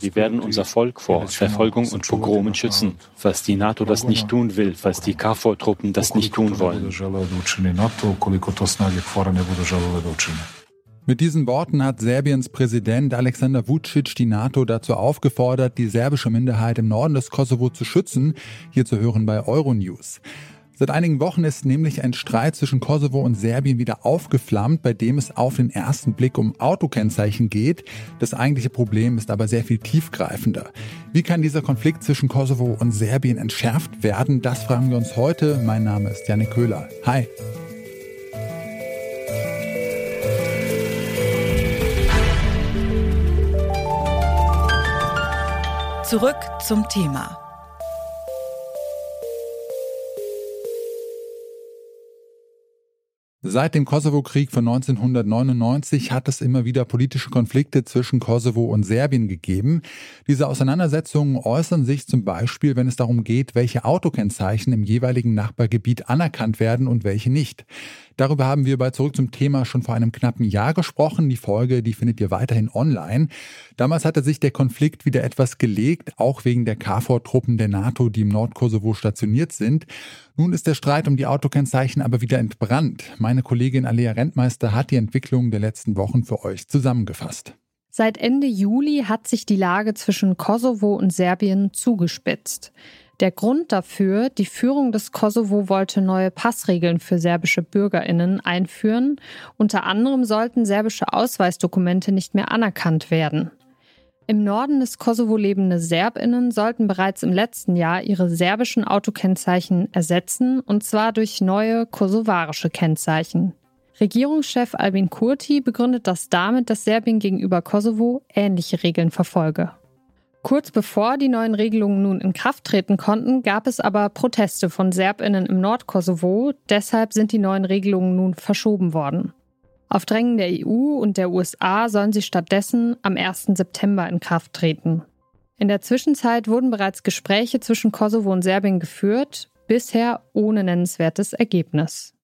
Wir werden unser Volk vor Verfolgung und Pogromen schützen, falls die NATO das nicht tun will, falls die KFOR-Truppen das nicht tun wollen. Mit diesen Worten hat Serbiens Präsident Alexander Vucic die NATO dazu aufgefordert, die serbische Minderheit im Norden des Kosovo zu schützen, hier zu hören bei Euronews. Seit einigen Wochen ist nämlich ein Streit zwischen Kosovo und Serbien wieder aufgeflammt, bei dem es auf den ersten Blick um Autokennzeichen geht. Das eigentliche Problem ist aber sehr viel tiefgreifender. Wie kann dieser Konflikt zwischen Kosovo und Serbien entschärft werden? Das fragen wir uns heute. Mein Name ist Janik Köhler. Hi. Zurück zum Thema. Seit dem Kosovo-Krieg von 1999 hat es immer wieder politische Konflikte zwischen Kosovo und Serbien gegeben. Diese Auseinandersetzungen äußern sich zum Beispiel, wenn es darum geht, welche Autokennzeichen im jeweiligen Nachbargebiet anerkannt werden und welche nicht. Darüber haben wir bei Zurück zum Thema schon vor einem knappen Jahr gesprochen. Die Folge, die findet ihr weiterhin online. Damals hatte sich der Konflikt wieder etwas gelegt, auch wegen der KFOR-Truppen der NATO, die im Nordkosovo stationiert sind. Nun ist der Streit um die Autokennzeichen aber wieder entbrannt. Meine Kollegin Alea Rentmeister hat die Entwicklung der letzten Wochen für euch zusammengefasst. Seit Ende Juli hat sich die Lage zwischen Kosovo und Serbien zugespitzt. Der Grund dafür, die Führung des Kosovo wollte neue Passregeln für serbische Bürgerinnen einführen. Unter anderem sollten serbische Ausweisdokumente nicht mehr anerkannt werden. Im Norden des Kosovo lebende Serbinnen sollten bereits im letzten Jahr ihre serbischen Autokennzeichen ersetzen, und zwar durch neue kosovarische Kennzeichen. Regierungschef Albin Kurti begründet das damit, dass Serbien gegenüber Kosovo ähnliche Regeln verfolge. Kurz bevor die neuen Regelungen nun in Kraft treten konnten, gab es aber Proteste von Serbinnen im Nordkosovo. Deshalb sind die neuen Regelungen nun verschoben worden. Auf Drängen der EU und der USA sollen sie stattdessen am 1. September in Kraft treten. In der Zwischenzeit wurden bereits Gespräche zwischen Kosovo und Serbien geführt, bisher ohne nennenswertes Ergebnis.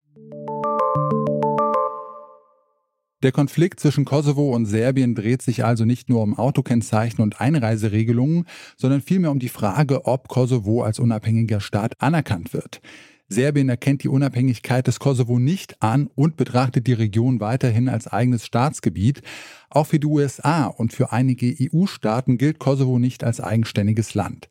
Der Konflikt zwischen Kosovo und Serbien dreht sich also nicht nur um Autokennzeichen und Einreiseregelungen, sondern vielmehr um die Frage, ob Kosovo als unabhängiger Staat anerkannt wird. Serbien erkennt die Unabhängigkeit des Kosovo nicht an und betrachtet die Region weiterhin als eigenes Staatsgebiet. Auch für die USA und für einige EU-Staaten gilt Kosovo nicht als eigenständiges Land.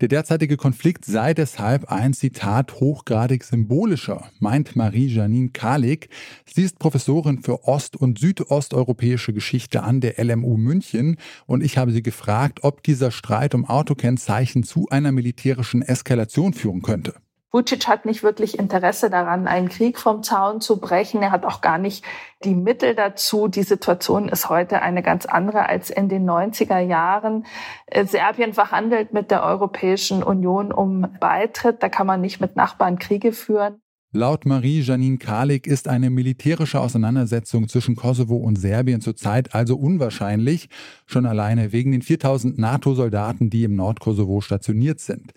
Der derzeitige Konflikt sei deshalb ein Zitat hochgradig symbolischer, meint Marie-Janine Kalik. Sie ist Professorin für ost- und südosteuropäische Geschichte an der LMU München und ich habe sie gefragt, ob dieser Streit um Autokennzeichen zu einer militärischen Eskalation führen könnte. Vucic hat nicht wirklich Interesse daran, einen Krieg vom Zaun zu brechen. Er hat auch gar nicht die Mittel dazu. Die Situation ist heute eine ganz andere als in den 90er Jahren. Äh, Serbien verhandelt mit der Europäischen Union um Beitritt. Da kann man nicht mit Nachbarn Kriege führen. Laut Marie-Janine Kalik ist eine militärische Auseinandersetzung zwischen Kosovo und Serbien zurzeit also unwahrscheinlich, schon alleine wegen den 4000 NATO-Soldaten, die im Nordkosovo stationiert sind.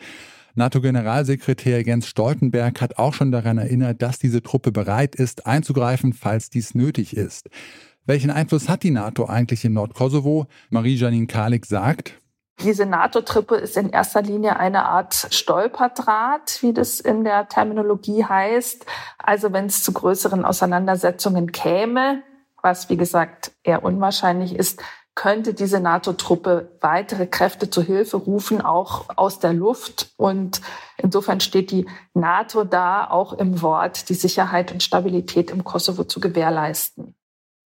NATO-Generalsekretär Jens Stoltenberg hat auch schon daran erinnert, dass diese Truppe bereit ist, einzugreifen, falls dies nötig ist. Welchen Einfluss hat die NATO eigentlich in Nordkosovo? Marie-Janine Kalik sagt, diese NATO-Truppe ist in erster Linie eine Art Stolperdraht, wie das in der Terminologie heißt. Also wenn es zu größeren Auseinandersetzungen käme, was wie gesagt eher unwahrscheinlich ist, könnte diese NATO-Truppe weitere Kräfte zu Hilfe rufen, auch aus der Luft. Und insofern steht die NATO da, auch im Wort, die Sicherheit und Stabilität im Kosovo zu gewährleisten.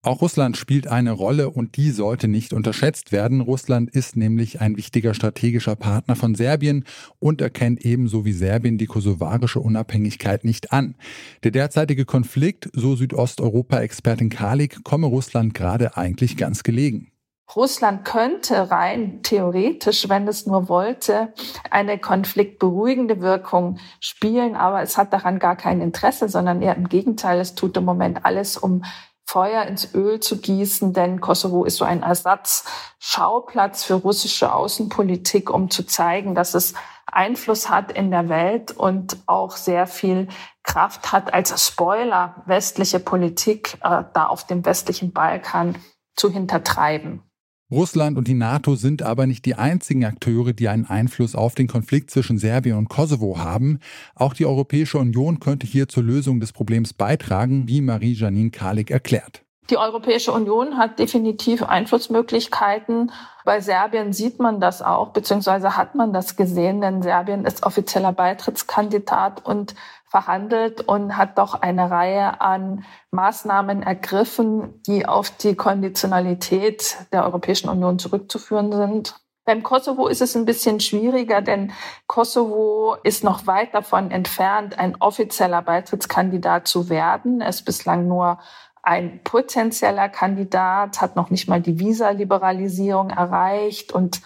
Auch Russland spielt eine Rolle und die sollte nicht unterschätzt werden. Russland ist nämlich ein wichtiger strategischer Partner von Serbien und erkennt ebenso wie Serbien die kosovarische Unabhängigkeit nicht an. Der derzeitige Konflikt, so Südosteuropa-Expertin Kalik, komme Russland gerade eigentlich ganz gelegen. Russland könnte rein theoretisch, wenn es nur wollte, eine konfliktberuhigende Wirkung spielen, aber es hat daran gar kein Interesse, sondern eher im Gegenteil, es tut im Moment alles, um Feuer ins Öl zu gießen, denn Kosovo ist so ein Ersatzschauplatz für russische Außenpolitik, um zu zeigen, dass es Einfluss hat in der Welt und auch sehr viel Kraft hat als Spoiler westliche Politik äh, da auf dem westlichen Balkan zu hintertreiben. Russland und die NATO sind aber nicht die einzigen Akteure, die einen Einfluss auf den Konflikt zwischen Serbien und Kosovo haben. Auch die Europäische Union könnte hier zur Lösung des Problems beitragen, wie Marie-Janine Kalik erklärt. Die Europäische Union hat definitiv Einflussmöglichkeiten. Bei Serbien sieht man das auch, beziehungsweise hat man das gesehen, denn Serbien ist offizieller Beitrittskandidat und verhandelt und hat doch eine Reihe an Maßnahmen ergriffen, die auf die Konditionalität der Europäischen Union zurückzuführen sind. Beim Kosovo ist es ein bisschen schwieriger, denn Kosovo ist noch weit davon entfernt, ein offizieller Beitrittskandidat zu werden. Es ist bislang nur ein potenzieller Kandidat hat noch nicht mal die Visa-Liberalisierung erreicht und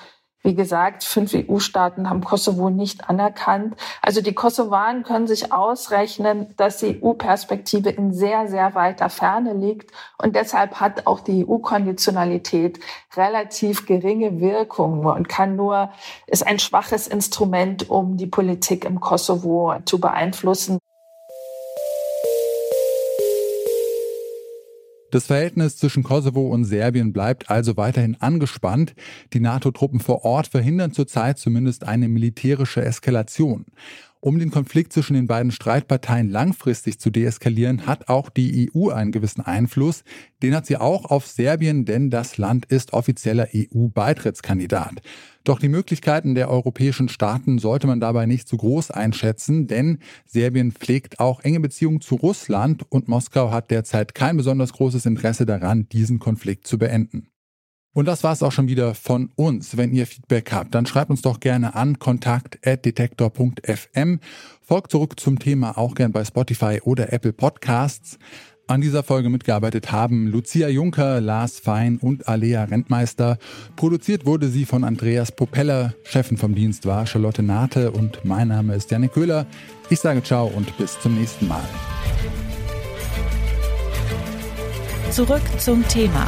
wie gesagt, fünf EU-Staaten haben Kosovo nicht anerkannt. Also die Kosovaren können sich ausrechnen, dass die EU-Perspektive in sehr, sehr weiter Ferne liegt. Und deshalb hat auch die EU-Konditionalität relativ geringe Wirkung und kann nur, ist ein schwaches Instrument, um die Politik im Kosovo zu beeinflussen. Das Verhältnis zwischen Kosovo und Serbien bleibt also weiterhin angespannt. Die NATO-Truppen vor Ort verhindern zurzeit zumindest eine militärische Eskalation. Um den Konflikt zwischen den beiden Streitparteien langfristig zu deeskalieren, hat auch die EU einen gewissen Einfluss. Den hat sie auch auf Serbien, denn das Land ist offizieller EU-Beitrittskandidat. Doch die Möglichkeiten der europäischen Staaten sollte man dabei nicht zu groß einschätzen, denn Serbien pflegt auch enge Beziehungen zu Russland und Moskau hat derzeit kein besonders großes Interesse daran, diesen Konflikt zu beenden. Und das war es auch schon wieder von uns. Wenn ihr Feedback habt, dann schreibt uns doch gerne an kontakt.detektor.fm. Folgt zurück zum Thema auch gern bei Spotify oder Apple Podcasts. An dieser Folge mitgearbeitet haben Lucia Juncker, Lars Fein und Alea Rentmeister. Produziert wurde sie von Andreas Propeller. Chefin vom Dienst war Charlotte Nate und mein Name ist Janik Köhler. Ich sage ciao und bis zum nächsten Mal. Zurück zum Thema